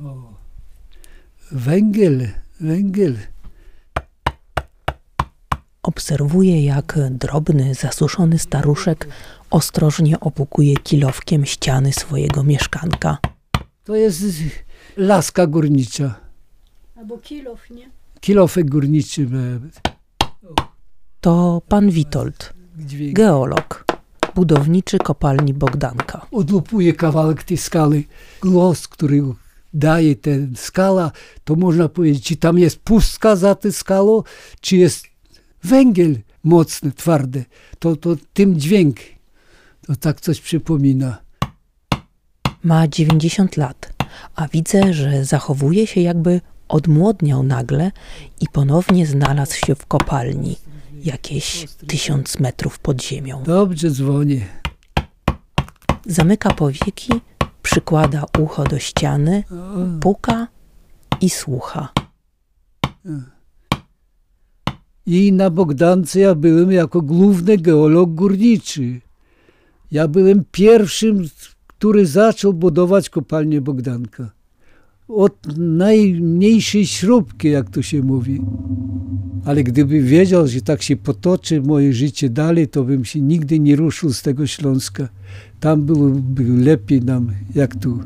O. Węgiel, węgiel. Obserwuje, jak drobny, zasuszony staruszek ostrożnie opukuje kilowkiem ściany swojego mieszkanka. To jest laska górnicza. Albo kilof, nie? Kilofek górniczy. To pan Witold, Dźwięk. geolog, budowniczy kopalni Bogdanka. Odłupuje kawałek tej skały. Głos, który daje ten skala, to można powiedzieć, czy tam jest pustka za tę skalą, czy jest węgiel mocny, twardy. To, to tym dźwięk. To tak coś przypomina. Ma 90 lat, a widzę, że zachowuje się jakby odmłodniał nagle i ponownie znalazł się w kopalni, jakieś tysiąc metrów pod ziemią. Dobrze dzwonię. Zamyka powieki, przykłada ucho do ściany, puka i słucha. I na Bogdance ja byłem jako główny geolog górniczy. Ja byłem pierwszym, który zaczął budować kopalnię Bogdanka. Od najmniejszej śrubki, jak to się mówi. Ale gdyby wiedział, że tak się potoczy moje życie dalej, to bym się nigdy nie ruszył z tego Śląska. Tam byłoby lepiej nam, jak tu.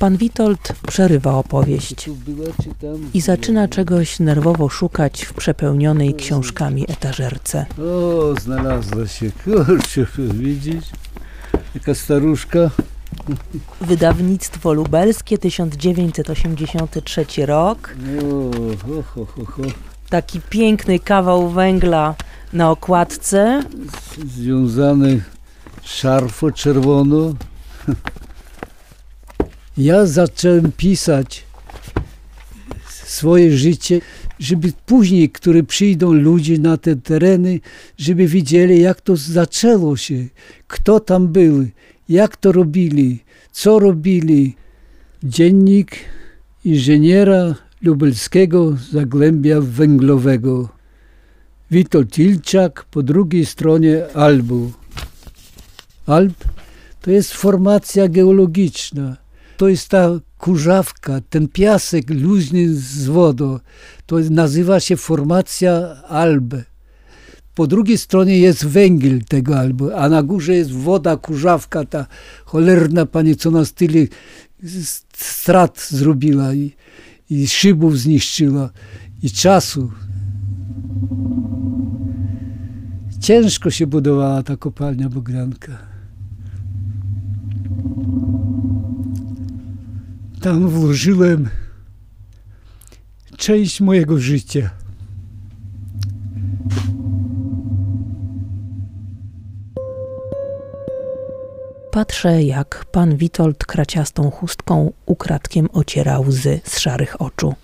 Pan Witold przerywa opowieść i zaczyna czegoś nerwowo szukać w przepełnionej książkami etażerce. O, znalazła się. Kurczę, widzisz? Jaka staruszka. Wydawnictwo lubelskie, 1983 rok. O, ho, ho, ho. Taki piękny kawał węgla na okładce. Związany szarfo czerwono. Ja zacząłem pisać swoje życie, żeby później, które przyjdą ludzie na te tereny, żeby widzieli, jak to zaczęło się, kto tam był, jak to robili, co robili. Dziennik inżyniera lubelskiego Zagłębia Węglowego. Witold Ilczak, po drugiej stronie Albu. Alb to jest formacja geologiczna. To jest ta kurzawka, ten piasek luźny z wodą. To nazywa się formacja Alb. Po drugiej stronie jest węgiel tego Albu, a na górze jest woda, kurzawka, ta cholerna pani, co nas tyle strat zrobiła i, i szybów zniszczyła i czasu. Ciężko się budowała ta kopalnia Bogdanka. Tam włożyłem część mojego życia. Patrzę, jak pan Witold kraciastą chustką ukradkiem ociera łzy z szarych oczu.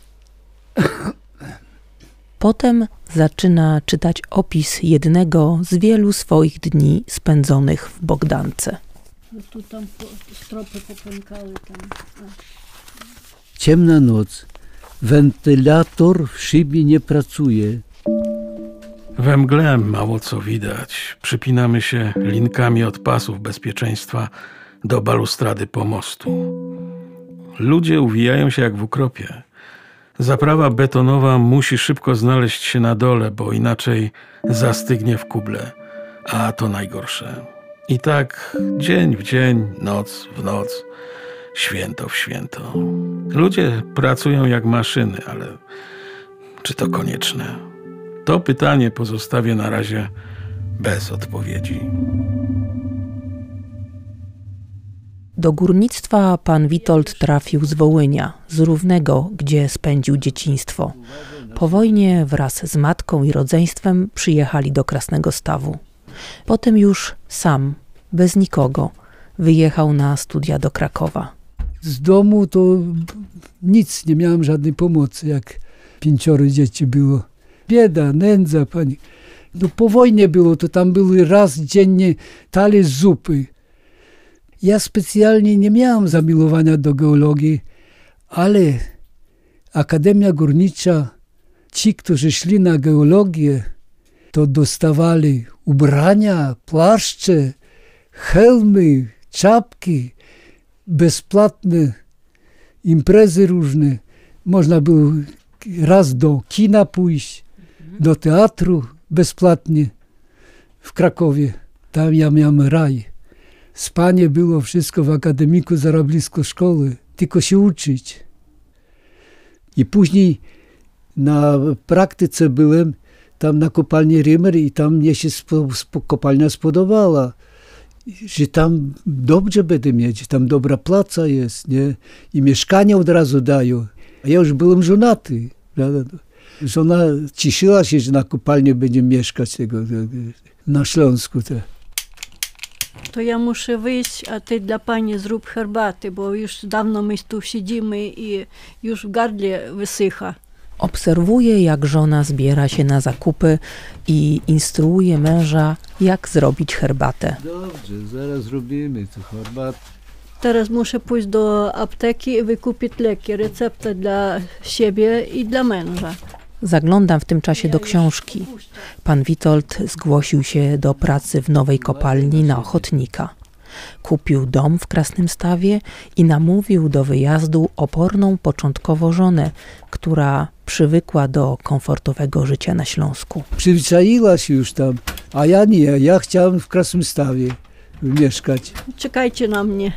Potem zaczyna czytać opis jednego z wielu swoich dni spędzonych w Bogdance. No tu tam po, stropy popękały tam. Ciemna noc. Wentylator w szybie nie pracuje. We mgle mało co widać. Przypinamy się linkami od pasów bezpieczeństwa do balustrady pomostu. Ludzie uwijają się jak w ukropie. Zaprawa betonowa musi szybko znaleźć się na dole, bo inaczej zastygnie w kuble. A to najgorsze. I tak dzień w dzień, noc w noc, święto w święto. Ludzie pracują jak maszyny, ale czy to konieczne? To pytanie pozostawię na razie bez odpowiedzi. Do górnictwa pan Witold trafił z Wołynia, z Równego, gdzie spędził dzieciństwo. Po wojnie wraz z matką i rodzeństwem przyjechali do Krasnego Stawu. Potem już sam, bez nikogo, wyjechał na studia do Krakowa. Z domu to nic, nie miałem żadnej pomocy, jak pięcioro dzieci było. Bieda, nędza, pani. No po wojnie było, to tam były raz dziennie talerz zupy. Ja specjalnie nie miałem zamiłowania do geologii, ale Akademia Górnicza, ci, którzy szli na geologię, to dostawali ubrania, płaszcze, hełmy, czapki, bezpłatne imprezy różne. Można było raz do kina pójść, do teatru bezpłatnie w Krakowie. Tam ja miałem raj. Spanie było wszystko w akademiku, zaraz blisko szkoły. Tylko się uczyć. I później na praktyce byłem tam na kopalni Rymer i tam mnie się spo, spo, kopalnia spodobała. Że tam dobrze będę mieć, tam dobra praca jest, nie? I mieszkanie od razu dają. A ja już byłem żonaty. Prawda? Żona cieszyła się, że na kopalni będzie mieszkać tego, na Śląsku. To. To ja muszę wyjść, a ty dla pani zrób herbaty, bo już dawno my tu siedzimy i już w gardle wysycha. Obserwuje, jak żona zbiera się na zakupy i instruuje męża, jak zrobić herbatę. Dobrze, zaraz zrobimy to herbatę. Teraz muszę pójść do apteki i wykupić leki, receptę dla siebie i dla męża. Zaglądam w tym czasie do książki. Pan Witold zgłosił się do pracy w nowej kopalni na ochotnika. Kupił dom w Krasnym Stawie i namówił do wyjazdu oporną początkowo żonę, która przywykła do komfortowego życia na Śląsku. Przyzwyczaiła się już tam, a ja nie, ja chciałem w Krasnym Stawie mieszkać. Czekajcie na mnie.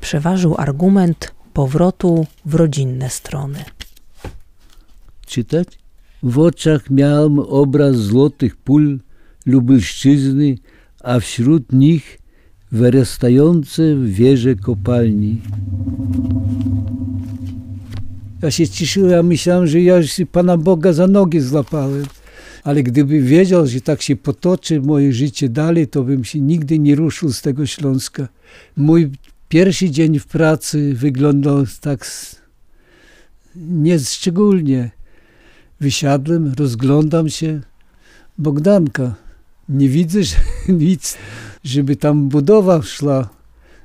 Przeważył argument powrotu w rodzinne strony. Czytać? W oczach miałem obraz złotych pól Lubelszczyzny, a wśród nich wyrastające wieże kopalni. Ja się cieszyłem, myślałem, że ja już Pana Boga za nogi złapałem. Ale gdyby wiedział, że tak się potoczy moje życie dalej, to bym się nigdy nie ruszył z tego Śląska. Mój pierwszy dzień w pracy wyglądał tak nieszczególnie. Wysiadłem, rozglądam się. Bogdanka, nie widzę że nic, żeby tam budowa szła.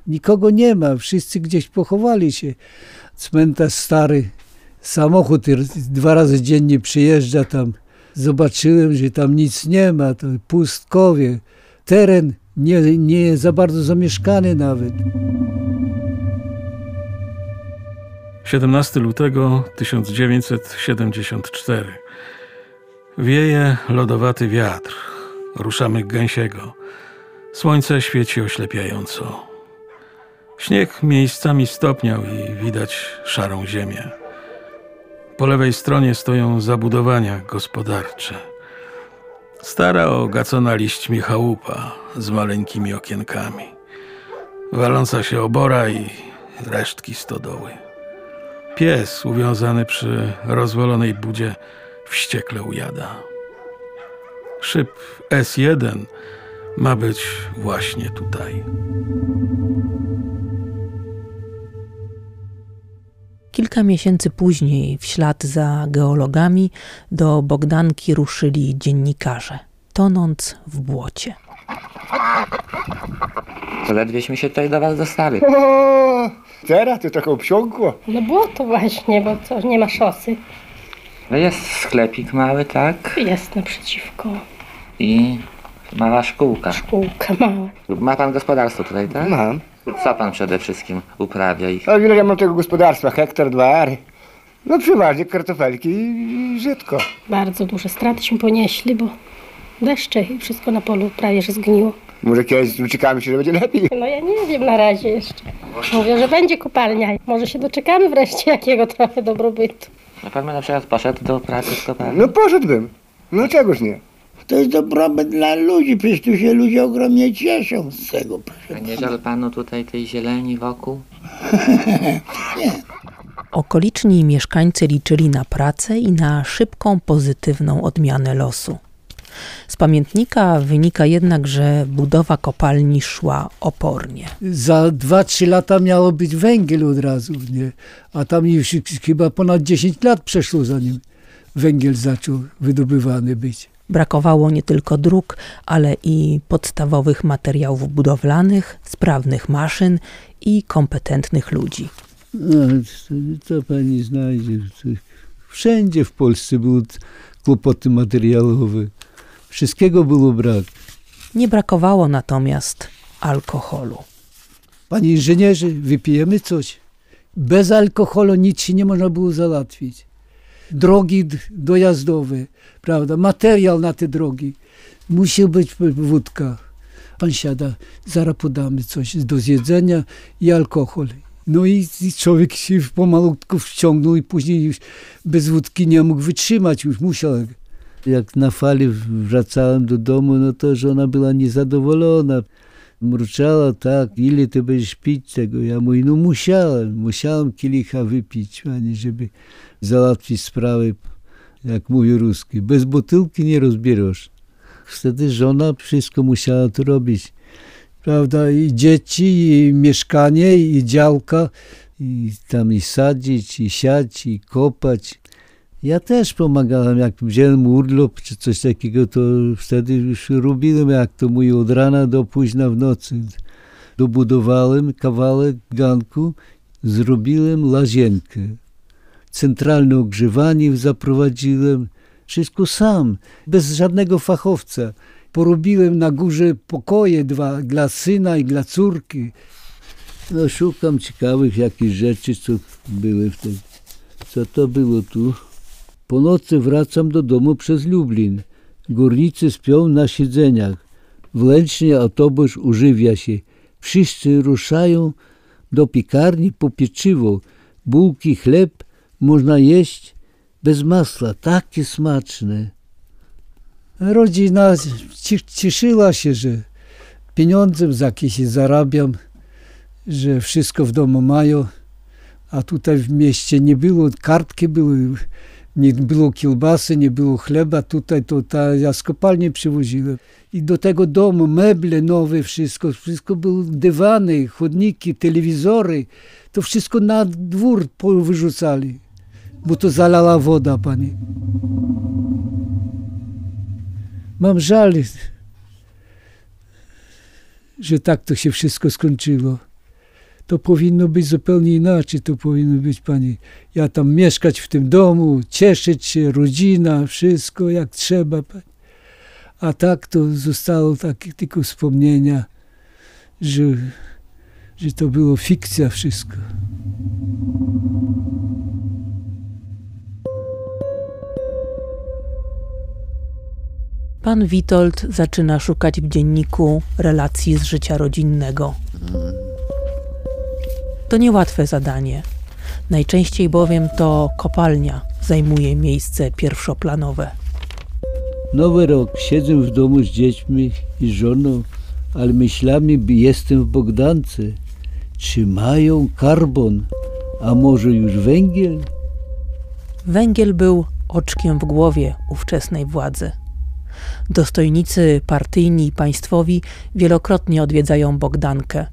Nikogo nie ma, wszyscy gdzieś pochowali się. Cmentarz stary, samochód dwa razy dziennie przyjeżdża tam. Zobaczyłem, że tam nic nie ma, to pustkowie. Teren nie, nie za bardzo zamieszkany nawet. 17 lutego 1974. Wieje lodowaty wiatr. Ruszamy gęsiego. Słońce świeci oślepiająco. Śnieg miejscami stopniał i widać szarą ziemię. Po lewej stronie stoją zabudowania gospodarcze. Stara ogacona liśćmi chałupa z maleńkimi okienkami. Waląca się obora i resztki stodoły. Pies uwiązany przy rozwalonej budzie wściekle ujada. Szyb S1 ma być właśnie tutaj. Kilka miesięcy później, w ślad za geologami, do Bogdanki ruszyli dziennikarze, tonąc w błocie. To ledwieśmy się tutaj do was dostali. O, teraz to trochę obsiąkło. No było to właśnie, bo co, nie ma szosy. No jest sklepik mały, tak? Jest naprzeciwko I mała szkółka. szkółka mała. Ma pan gospodarstwo tutaj, tak? Mam. Co pan przede wszystkim uprawia i A ile ja mam tego gospodarstwa? Hektar, dwa ary. No przeważnie kartofelki i żytko. Bardzo duże stratyśmy ponieśli, bo deszcze i wszystko na polu prawie że zgniło. Może kiedyś uciekamy się, że będzie lepiej. No ja nie wiem na razie jeszcze. Mówię, że będzie kopalnia. Może się doczekamy wreszcie jakiego trochę dobrobytu. a pan by na przykład poszedł do pracy w kopalni? No poszedłbym. No czegoż nie. To jest dobrobyt dla ludzi, przecież tu się ludzie ogromnie cieszą z tego. proszę A nie żal panu tutaj tej zieleni wokół? Okoliczni mieszkańcy liczyli na pracę i na szybką, pozytywną odmianę losu. Z pamiętnika wynika jednak, że budowa kopalni szła opornie. Za 2-3 lata miało być węgiel od razu, nie? a tam już chyba ponad 10 lat przeszło, zanim węgiel zaczął wydobywany być. Brakowało nie tylko dróg, ale i podstawowych materiałów budowlanych, sprawnych maszyn i kompetentnych ludzi. No, to pani znajdzie Wszędzie w Polsce były kłopoty materiałowe. Wszystkiego było brak. Nie brakowało natomiast alkoholu. Panie inżynierze, wypijemy coś. Bez alkoholu nic się nie można było załatwić. Drogi dojazdowe, prawda, materiał na te drogi. Musi być wódka. Pan siada, zaraz podamy coś do zjedzenia i alkohol. No i, i człowiek się pomalutku wciągnął i później już bez wódki nie mógł wytrzymać, już musiał. Jak na fali wracałem do domu, no to żona była niezadowolona. Mruczała tak, ile ty będziesz pić tego? Ja mówię, no musiałem, musiałem kielicha wypić, panie, żeby załatwić sprawę, jak mówi ruski. Bez butelki nie rozbierasz. Wtedy żona wszystko musiała to robić. Prawda, i dzieci, i mieszkanie, i działka, i tam i sadzić, i siać, i kopać. Ja też pomagałem, jak wziąłem urlop czy coś takiego, to wtedy już robiłem, jak to mówię, od rana do późna w nocy. Dobudowałem kawałek ganku, zrobiłem łazienkę. Centralne ogrzewanie zaprowadziłem, wszystko sam, bez żadnego fachowca. Porobiłem na górze pokoje dwa dla syna i dla córki. No szukam ciekawych jakichś rzeczy, co były wtedy. Co to było tu? Po nocy wracam do domu przez Lublin. Górnicy śpią na siedzeniach. W Lęcznie autobus używia się. Wszyscy ruszają do piekarni po pieczywo. Bułki, chleb można jeść bez masła. Takie smaczne. Rodzina ci- cieszyła się, że pieniądze za jakie się zarabiam, że wszystko w domu mają, a tutaj w mieście nie było, kartki były, nie było kiełbasy, nie było chleba, tutaj to ta, ja z kopalni przywoziłem. I do tego domu meble nowe, wszystko, wszystko były dywany, chodniki, telewizory, to wszystko na dwór wyrzucali, bo to zalała woda, panie. Mam żal, że tak to się wszystko skończyło. To powinno być zupełnie inaczej. To powinno być, pani, ja tam mieszkać w tym domu, cieszyć się, rodzina, wszystko jak trzeba. Pani. A tak to zostało takie tylko wspomnienia, że, że to było fikcja wszystko. Pan Witold zaczyna szukać w dzienniku relacji z życia rodzinnego. To niełatwe zadanie. Najczęściej bowiem to kopalnia zajmuje miejsce pierwszoplanowe. Nowy rok, siedzę w domu z dziećmi i żoną, ale myślami jestem w Bogdance. Czy mają karbon, a może już węgiel? Węgiel był oczkiem w głowie ówczesnej władzy. Dostojnicy partyjni i państwowi wielokrotnie odwiedzają Bogdankę,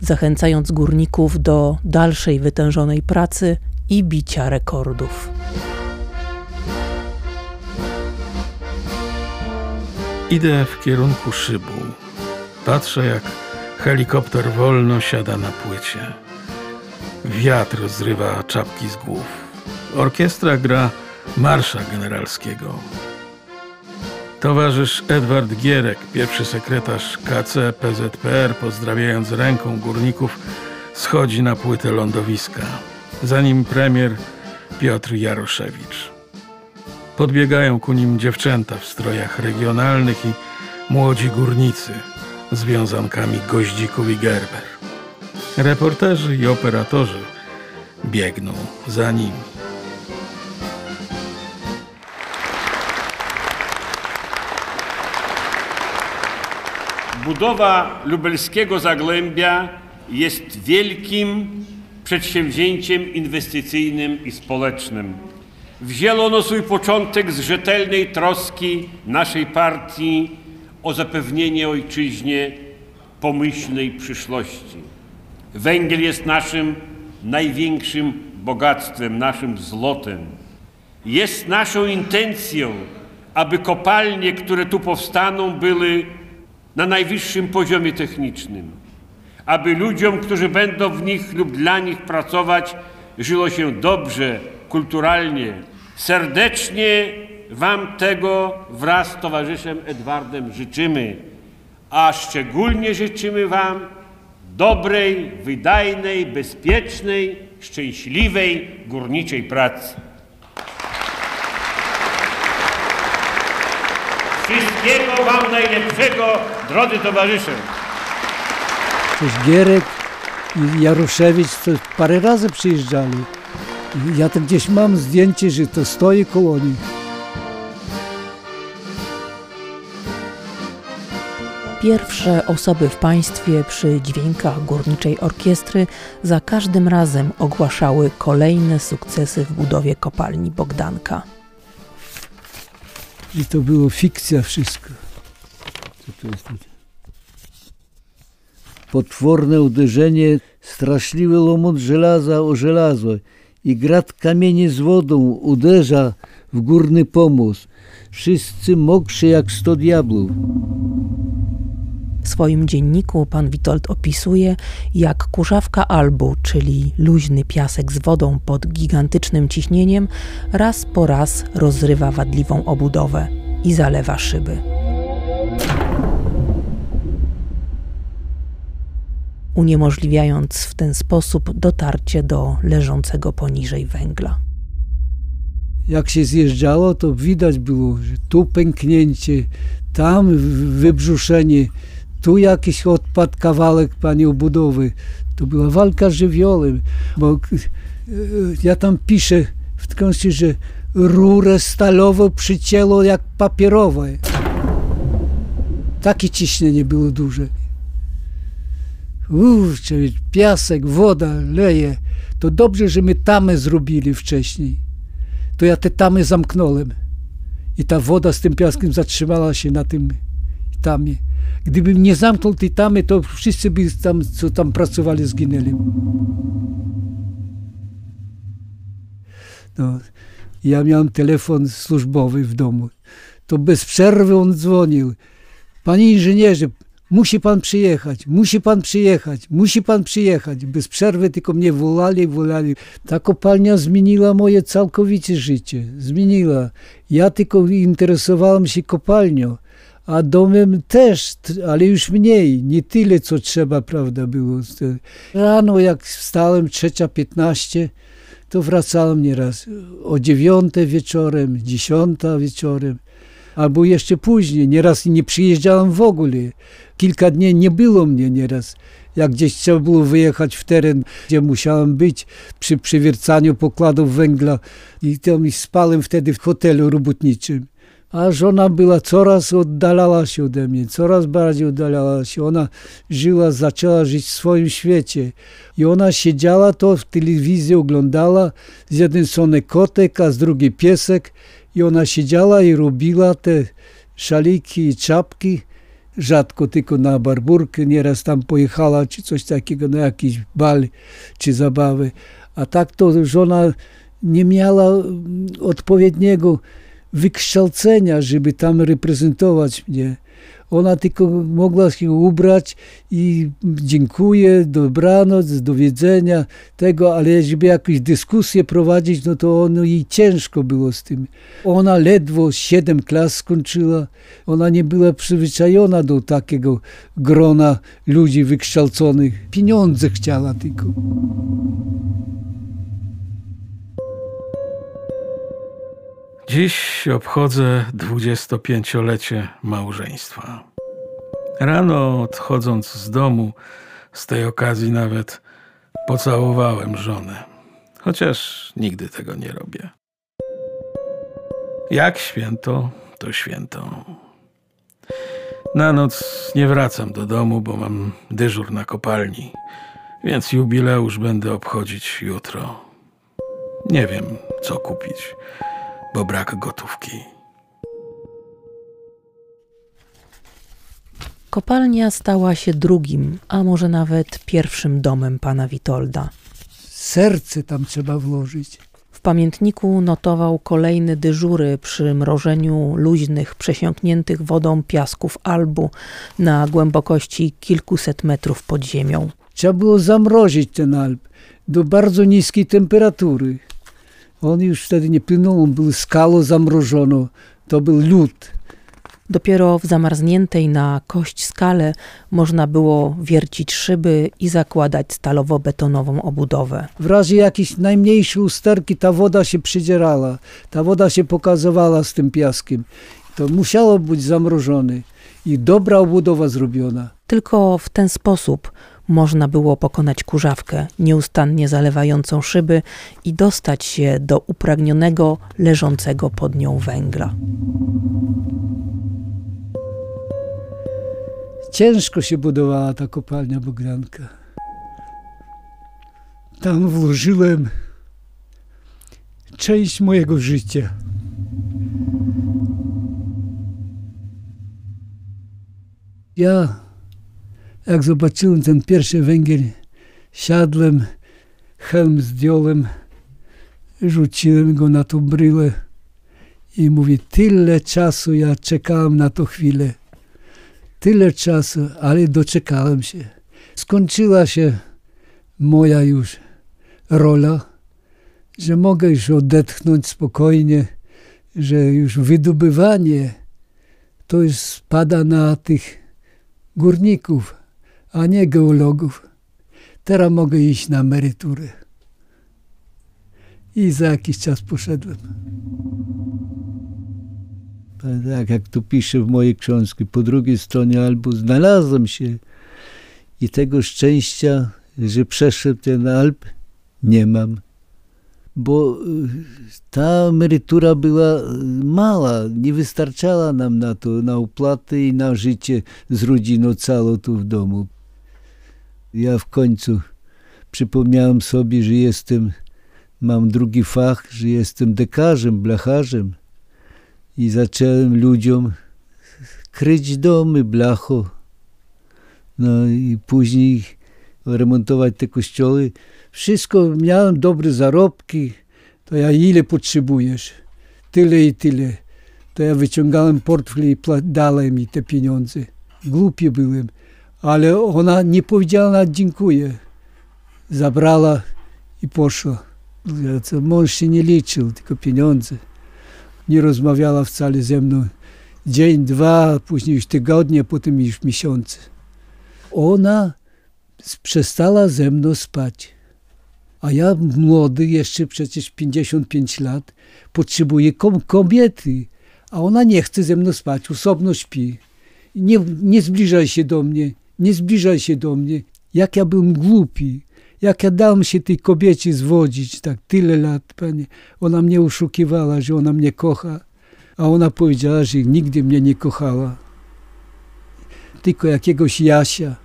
zachęcając górników do dalszej wytężonej pracy i bicia rekordów. Idę w kierunku szybu. Patrzę, jak helikopter wolno siada na płycie. Wiatr zrywa czapki z głów. Orkiestra gra marsza generalskiego. Towarzysz Edward Gierek, pierwszy sekretarz KC PZPR, pozdrawiając ręką górników, schodzi na płytę lądowiska. Za nim premier Piotr Jaroszewicz. Podbiegają ku nim dziewczęta w strojach regionalnych i młodzi górnicy z wiązankami goździków i gerber. Reporterzy i operatorzy biegną za nimi. Budowa lubelskiego Zagłębia jest wielkim przedsięwzięciem inwestycyjnym i społecznym. Wzięło ono swój początek z rzetelnej troski naszej partii o zapewnienie ojczyźnie pomyślnej przyszłości. Węgiel jest naszym największym bogactwem, naszym złotem. Jest naszą intencją, aby kopalnie, które tu powstaną, były na najwyższym poziomie technicznym, aby ludziom, którzy będą w nich lub dla nich pracować, żyło się dobrze, kulturalnie, Serdecznie Wam tego wraz z towarzyszem Edwardem życzymy, a szczególnie życzymy Wam dobrej, wydajnej, bezpiecznej, szczęśliwej górniczej pracy. Wszystkiego Wam najlepszego, drodzy towarzysze. Przecież Gierek i Jaruszewicz to parę razy przyjeżdżali. I Ja to gdzieś mam zdjęcie, że to stoi koło nich. Pierwsze osoby w państwie przy dźwiękach górniczej orkiestry za każdym razem ogłaszały kolejne sukcesy w budowie kopalni Bogdanka. I to było fikcja wszystko. Co to jest? Potworne uderzenie, straszliwy łomot żelaza o żelazo i grad kamieni z wodą uderza w górny pomost. Wszyscy mokrzy jak sto diabłów. W swoim dzienniku pan Witold opisuje, jak kurzawka albu, czyli luźny piasek z wodą pod gigantycznym ciśnieniem, raz po raz rozrywa wadliwą obudowę i zalewa szyby. Uniemożliwiając w ten sposób dotarcie do leżącego poniżej węgla. Jak się zjeżdżało, to widać było, że tu pęknięcie, tam wybrzuszenie, tu jakiś odpad kawałek pani obudowy. To była walka z żywiołem, bo e, ja tam piszę w książce, że rurę stalową przycięło jak papierowe. Takie ciśnienie było duże. Uff, piasek, woda leje. To dobrze, że my tamę zrobili wcześniej. To ja te tamy zamknąłem. I ta woda z tym piaskiem zatrzymała się na tym tamie. Gdybym nie zamknął tej tamy, to wszyscy by tam, co tam pracowali, zginęli. No, ja miałem telefon służbowy w domu. To bez przerwy on dzwonił. Panie inżynierze, musi pan przyjechać, musi pan przyjechać, musi pan przyjechać. Bez przerwy tylko mnie wolali, wolali. Ta kopalnia zmieniła moje całkowicie życie. Zmieniła. Ja tylko interesowałem się kopalnią a domem też, ale już mniej, nie tyle, co trzeba, prawda, było. Rano, jak wstałem, trzecia piętnaście, to wracałem nieraz o dziewiąte wieczorem, dziesiąta wieczorem, albo jeszcze później. Nieraz nie przyjeżdżałem w ogóle. Kilka dni nie było mnie nieraz. Jak gdzieś trzeba było wyjechać w teren, gdzie musiałem być przy przywiercaniu pokładów węgla i tam spałem wtedy w hotelu robotniczym a żona była coraz oddalała się ode mnie, coraz bardziej oddalała się. Ona żyła, zaczęła żyć w swoim świecie. I ona siedziała to w telewizji, oglądała, z jednej strony kotek, a z drugiej piesek. I ona siedziała i robiła te szaliki i czapki. Rzadko tylko na barburkę, nieraz tam pojechała, czy coś takiego, na jakiś bal, czy zabawę. A tak to żona nie miała odpowiedniego wykształcenia, żeby tam reprezentować mnie. Ona tylko mogła się ubrać i dziękuję, dobranoc, do widzenia, tego, ale żeby jakąś dyskusję prowadzić, no to ono jej ciężko było z tym. Ona ledwo siedem klas skończyła, ona nie była przyzwyczajona do takiego grona ludzi wykształconych. Pieniądze chciała tylko. Dziś obchodzę 25-lecie małżeństwa. Rano odchodząc z domu, z tej okazji nawet pocałowałem żonę, chociaż nigdy tego nie robię. Jak święto, to święto. Na noc nie wracam do domu, bo mam dyżur na kopalni, więc jubileusz będę obchodzić jutro. Nie wiem, co kupić bo brak gotówki. Kopalnia stała się drugim, a może nawet pierwszym domem pana Witolda. Serce tam trzeba włożyć. W pamiętniku notował kolejne dyżury przy mrożeniu luźnych, przesiąkniętych wodą piasków Albu na głębokości kilkuset metrów pod ziemią. Trzeba było zamrozić ten Alp do bardzo niskiej temperatury. On już wtedy nie płynął, on był skalo zamrożono. To był lód. Dopiero w zamarzniętej na kość skale można było wiercić szyby i zakładać stalowo-betonową obudowę. W razie jakiejś najmniejszej usterki ta woda się przydzierała. Ta woda się pokazywała z tym piaskiem. To musiało być zamrożone i dobra obudowa zrobiona. Tylko w ten sposób można było pokonać kurzawkę nieustannie zalewającą szyby i dostać się do upragnionego, leżącego pod nią węgla. Ciężko się budowała ta kopalnia Bogdanka. Tam włożyłem część mojego życia. Ja, jak zobaczyłem ten pierwszy węgiel, siadłem, helm zdjąłem, rzuciłem go na tą brylę i mówię, tyle czasu ja czekałem na tą chwilę. Tyle czasu, ale doczekałem się. Skończyła się moja już rola, że mogę już odetchnąć spokojnie, że już wydobywanie to już spada na tych górników, a nie geologów. Teraz mogę iść na emeryturę. I za jakiś czas poszedłem. Tak jak tu piszę w mojej książce, po drugiej stronie albo znalazłem się i tego szczęścia, że przeszedł ten Alp, nie mam. Bo ta emerytura była mała, nie wystarczała nam na to, na opłaty i na życie z rodziną całą tu w domu. Ja w końcu przypomniałem sobie, że jestem, mam drugi fach, że jestem dekarzem, blacharzem i zacząłem ludziom kryć domy blacho. No i później remontować te kościoły. Wszystko, miałem dobre zarobki, to ja ile potrzebujesz? Tyle i tyle. To ja wyciągałem portfel i dałem mi te pieniądze. Głupi byłem, ale ona nie powiedziała na dziękuję. Zabrała i poszła. Mąż się nie liczył, tylko pieniądze nie rozmawiała wcale ze mną. Dzień, dwa, później już tygodnie, potem już miesiące. Ona przestała ze mną spać. A ja młody, jeszcze przecież 55 lat, potrzebuję kobiety, a ona nie chce ze mną spać, osobno śpi. Nie, nie zbliżaj się do mnie, nie zbliżaj się do mnie. Jak ja byłem głupi, jak ja dałem się tej kobiecie zwodzić, tak tyle lat, panie, ona mnie oszukiwała, że ona mnie kocha, a ona powiedziała, że nigdy mnie nie kochała. Tylko jakiegoś Jasia.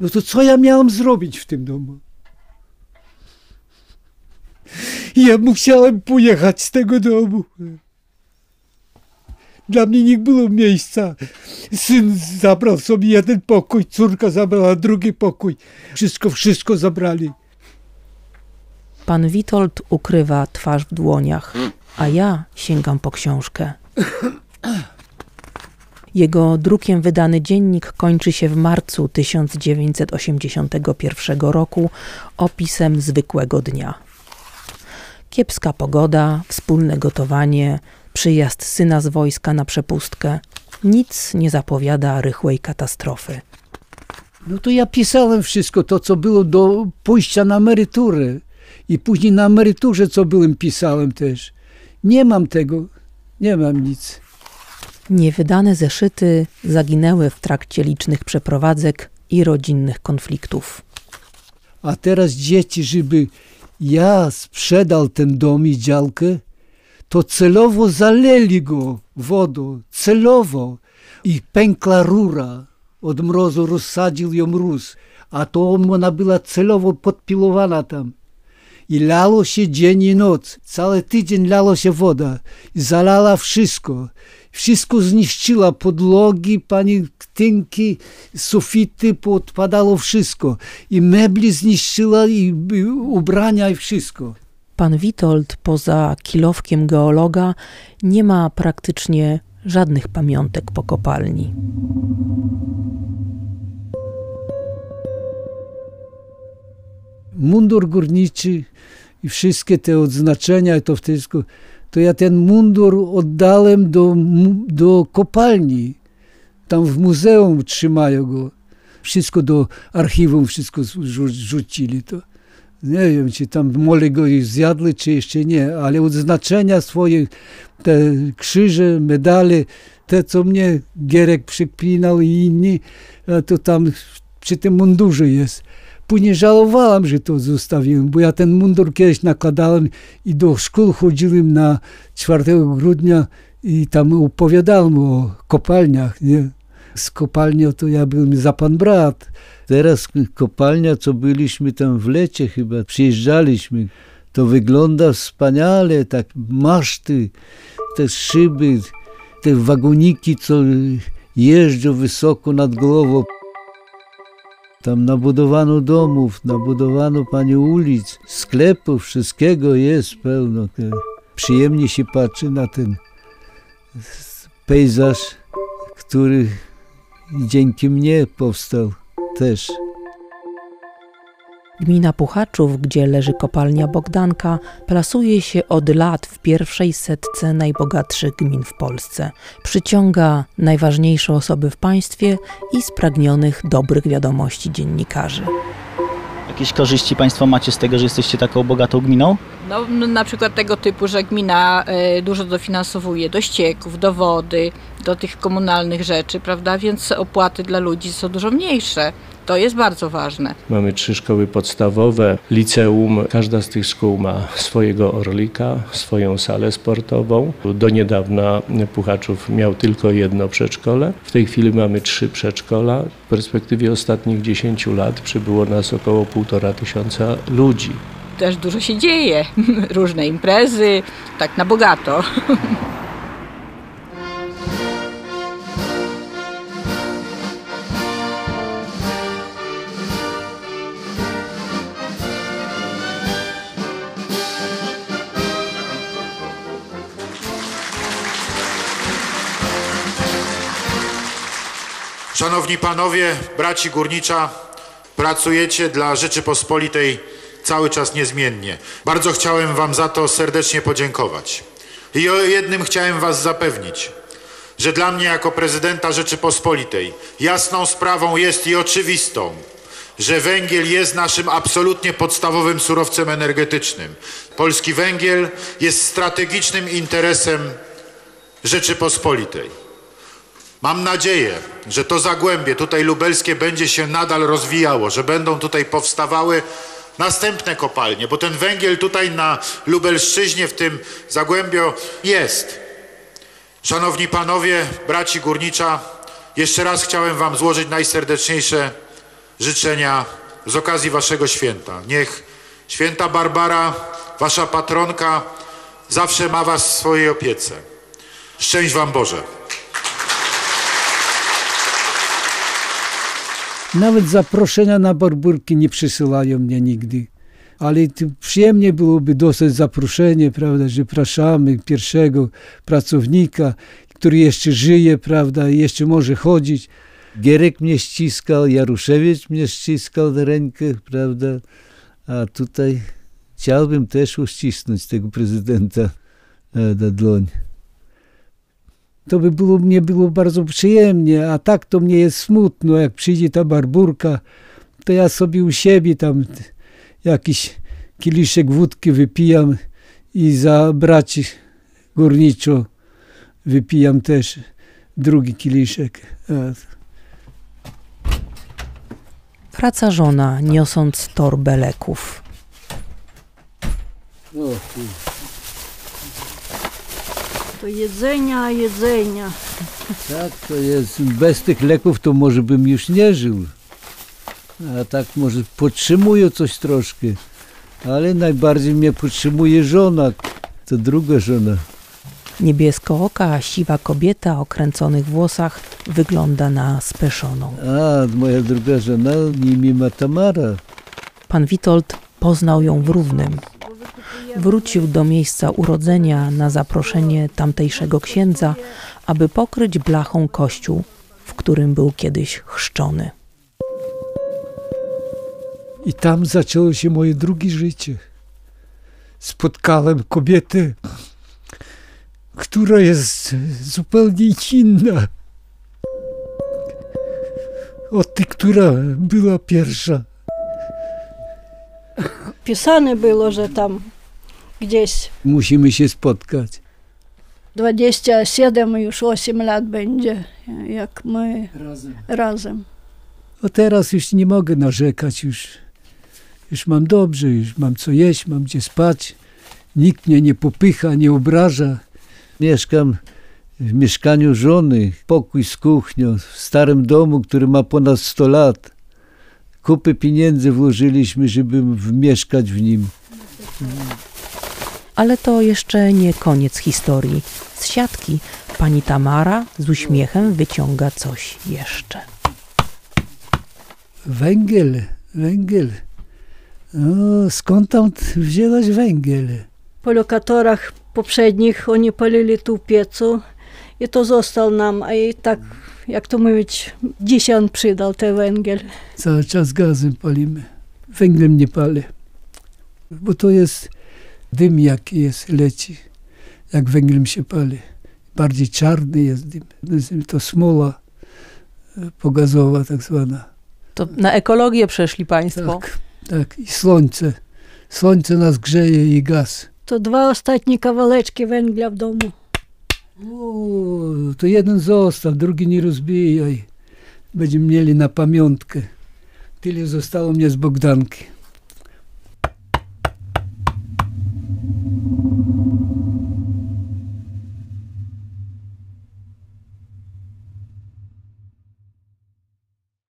No to co ja miałem zrobić w tym domu? Ja musiałem pojechać z tego domu. Dla mnie nie było miejsca. Syn zabrał sobie jeden pokój, córka zabrała drugi pokój. Wszystko, wszystko zabrali. Pan Witold ukrywa twarz w dłoniach, a ja sięgam po książkę. Jego drukiem wydany dziennik kończy się w marcu 1981 roku opisem zwykłego dnia. Kiepska pogoda, wspólne gotowanie, przyjazd syna z wojska na przepustkę. Nic nie zapowiada rychłej katastrofy. No to ja pisałem wszystko to, co było do pójścia na emeryturę. I później na emeryturze, co byłem, pisałem też. Nie mam tego, nie mam nic. Niewydane zeszyty zaginęły w trakcie licznych przeprowadzek i rodzinnych konfliktów. A teraz dzieci, żeby ja sprzedał ten dom i działkę, to celowo zaleli go wodą, celowo. I pękła rura. Od mrozu rozsadził ją mróz, a to ona była celowo podpilowana tam. I lało się dzień i noc. Cały tydzień lało się woda. I zalała wszystko. Wszystko zniszczyła. Podlogi, pani tynki, sufity, podpadało wszystko. I mebli zniszczyła, i ubrania, i wszystko. Pan Witold, poza kilowkiem geologa, nie ma praktycznie żadnych pamiątek po kopalni. Mundur górniczy i wszystkie te odznaczenia, to wszystko, to ja ten mundur oddałem do, do kopalni. Tam w muzeum trzymają go. Wszystko do archiwum, wszystko rzucili to. Nie wiem, czy tam mole go już zjadły, czy jeszcze nie, ale odznaczenia swoje, te krzyże, medale, te, co mnie Gierek przyklinał i inni, to tam przy tym mundurze jest. Później żałowałem, że to zostawiłem, bo ja ten mundur kiedyś nakładałem i do szkół chodziłem na 4 grudnia i tam opowiadałem o kopalniach. Nie? Z kopalnią to ja byłem za pan brat. Teraz kopalnia, co byliśmy tam w lecie chyba, przyjeżdżaliśmy, to wygląda wspaniale, tak maszty, te szyby, te wagoniki, co jeżdżą wysoko nad głową. Tam nabudowano domów, nabudowano panie ulic, sklepów, wszystkiego jest pełno. Przyjemnie się patrzy na ten pejzaż, który dzięki mnie powstał też. Gmina Puchaczów, gdzie leży kopalnia Bogdanka, plasuje się od lat w pierwszej setce najbogatszych gmin w Polsce. Przyciąga najważniejsze osoby w państwie i spragnionych dobrych wiadomości dziennikarzy. Jakieś korzyści Państwo macie z tego, że jesteście taką bogatą gminą? No, na przykład tego typu, że gmina e, dużo dofinansowuje do ścieków, do wody, do tych komunalnych rzeczy, prawda? Więc opłaty dla ludzi są dużo mniejsze. To jest bardzo ważne. Mamy trzy szkoły podstawowe, liceum. Każda z tych szkół ma swojego orlika, swoją salę sportową. Do niedawna Puchaczów miał tylko jedno przedszkole. W tej chwili mamy trzy przedszkola. W perspektywie ostatnich 10 lat przybyło nas około półtora tysiąca ludzi. Też dużo się dzieje, różne imprezy, tak na bogato. Szanowni panowie, braci górnicza, pracujecie dla Rzeczypospolitej cały czas niezmiennie. Bardzo chciałem wam za to serdecznie podziękować. I o jednym chciałem was zapewnić, że dla mnie jako prezydenta Rzeczypospolitej jasną sprawą jest i oczywistą, że węgiel jest naszym absolutnie podstawowym surowcem energetycznym. Polski węgiel jest strategicznym interesem Rzeczypospolitej. Mam nadzieję, że to zagłębie tutaj lubelskie będzie się nadal rozwijało, że będą tutaj powstawały następne kopalnie, bo ten węgiel tutaj na Lubelszczyźnie, w tym Zagłębio jest. Szanowni panowie, braci górnicza, jeszcze raz chciałem wam złożyć najserdeczniejsze życzenia z okazji waszego święta. Niech święta Barbara, wasza patronka, zawsze ma was w swojej opiece. Szczęść wam Boże. Nawet zaproszenia na barburki nie przysyłają mnie nigdy. Ale przyjemnie byłoby dostać zaproszenie, prawda, że praszamy pierwszego pracownika, który jeszcze żyje, prawda, jeszcze może chodzić. Gierek mnie ściskał, Jaruszewicz mnie ściskał na rękę, prawda, a tutaj chciałbym też uścisnąć tego prezydenta na dłoń to by było, mnie było bardzo przyjemnie, a tak to mnie jest smutno, jak przyjdzie ta barburka, to ja sobie u siebie tam jakiś kieliszek wódki wypijam i za braci górniczo wypijam też drugi kieliszek. Wraca żona, niosąc torbę leków. O, to jedzenia, jedzenia. Tak, to jest. Bez tych leków to może bym już nie żył. A tak może podtrzymuję coś troszkę. Ale najbardziej mnie podtrzymuje żona. To druga żona. Niebieskooka, siwa kobieta o kręconych włosach wygląda na speszoną. A, moja druga żona nimi ma Tamara. Pan Witold poznał ją w Równym. Wrócił do miejsca urodzenia na zaproszenie tamtejszego księdza, aby pokryć blachą kościół, w którym był kiedyś chrzczony. I tam zaczęło się moje drugie życie. spotkałem kobietę, która jest zupełnie inna od tej, która była pierwsza. Pisane było, że tam gdzieś Musimy się spotkać. 27 już 8 lat będzie, jak my razem. A teraz już nie mogę narzekać, już, już mam dobrze, już mam co jeść, mam gdzie spać. Nikt mnie nie popycha, nie obraża. Mieszkam w mieszkaniu żony, pokój z kuchnią, w starym domu, który ma ponad 100 lat. Kupy pieniędzy włożyliśmy, żeby mieszkać w nim. Ale to jeszcze nie koniec historii. Z siatki pani Tamara z uśmiechem wyciąga coś jeszcze. Węgiel, węgiel. O, skąd tam wzięłaś węgiel? Po lokatorach poprzednich oni palili tu piecu i to został nam, a i tak, jak to mówić, dzisiaj on przydał ten węgiel. Cały czas gazem palimy. Węglem nie palę. Bo to jest dym jaki jest, leci. Jak węglem się pali. Bardziej czarny jest dym. To smola pogazowa tak zwana. To na ekologię przeszli państwo. Tak, tak. I słońce. Słońce nas grzeje i gaz. To dwa ostatnie kawałeczki węgla w domu. O, to jeden został, drugi nie rozbijaj. Będziemy mieli na pamiątkę. Tyle zostało mnie z Bogdanki.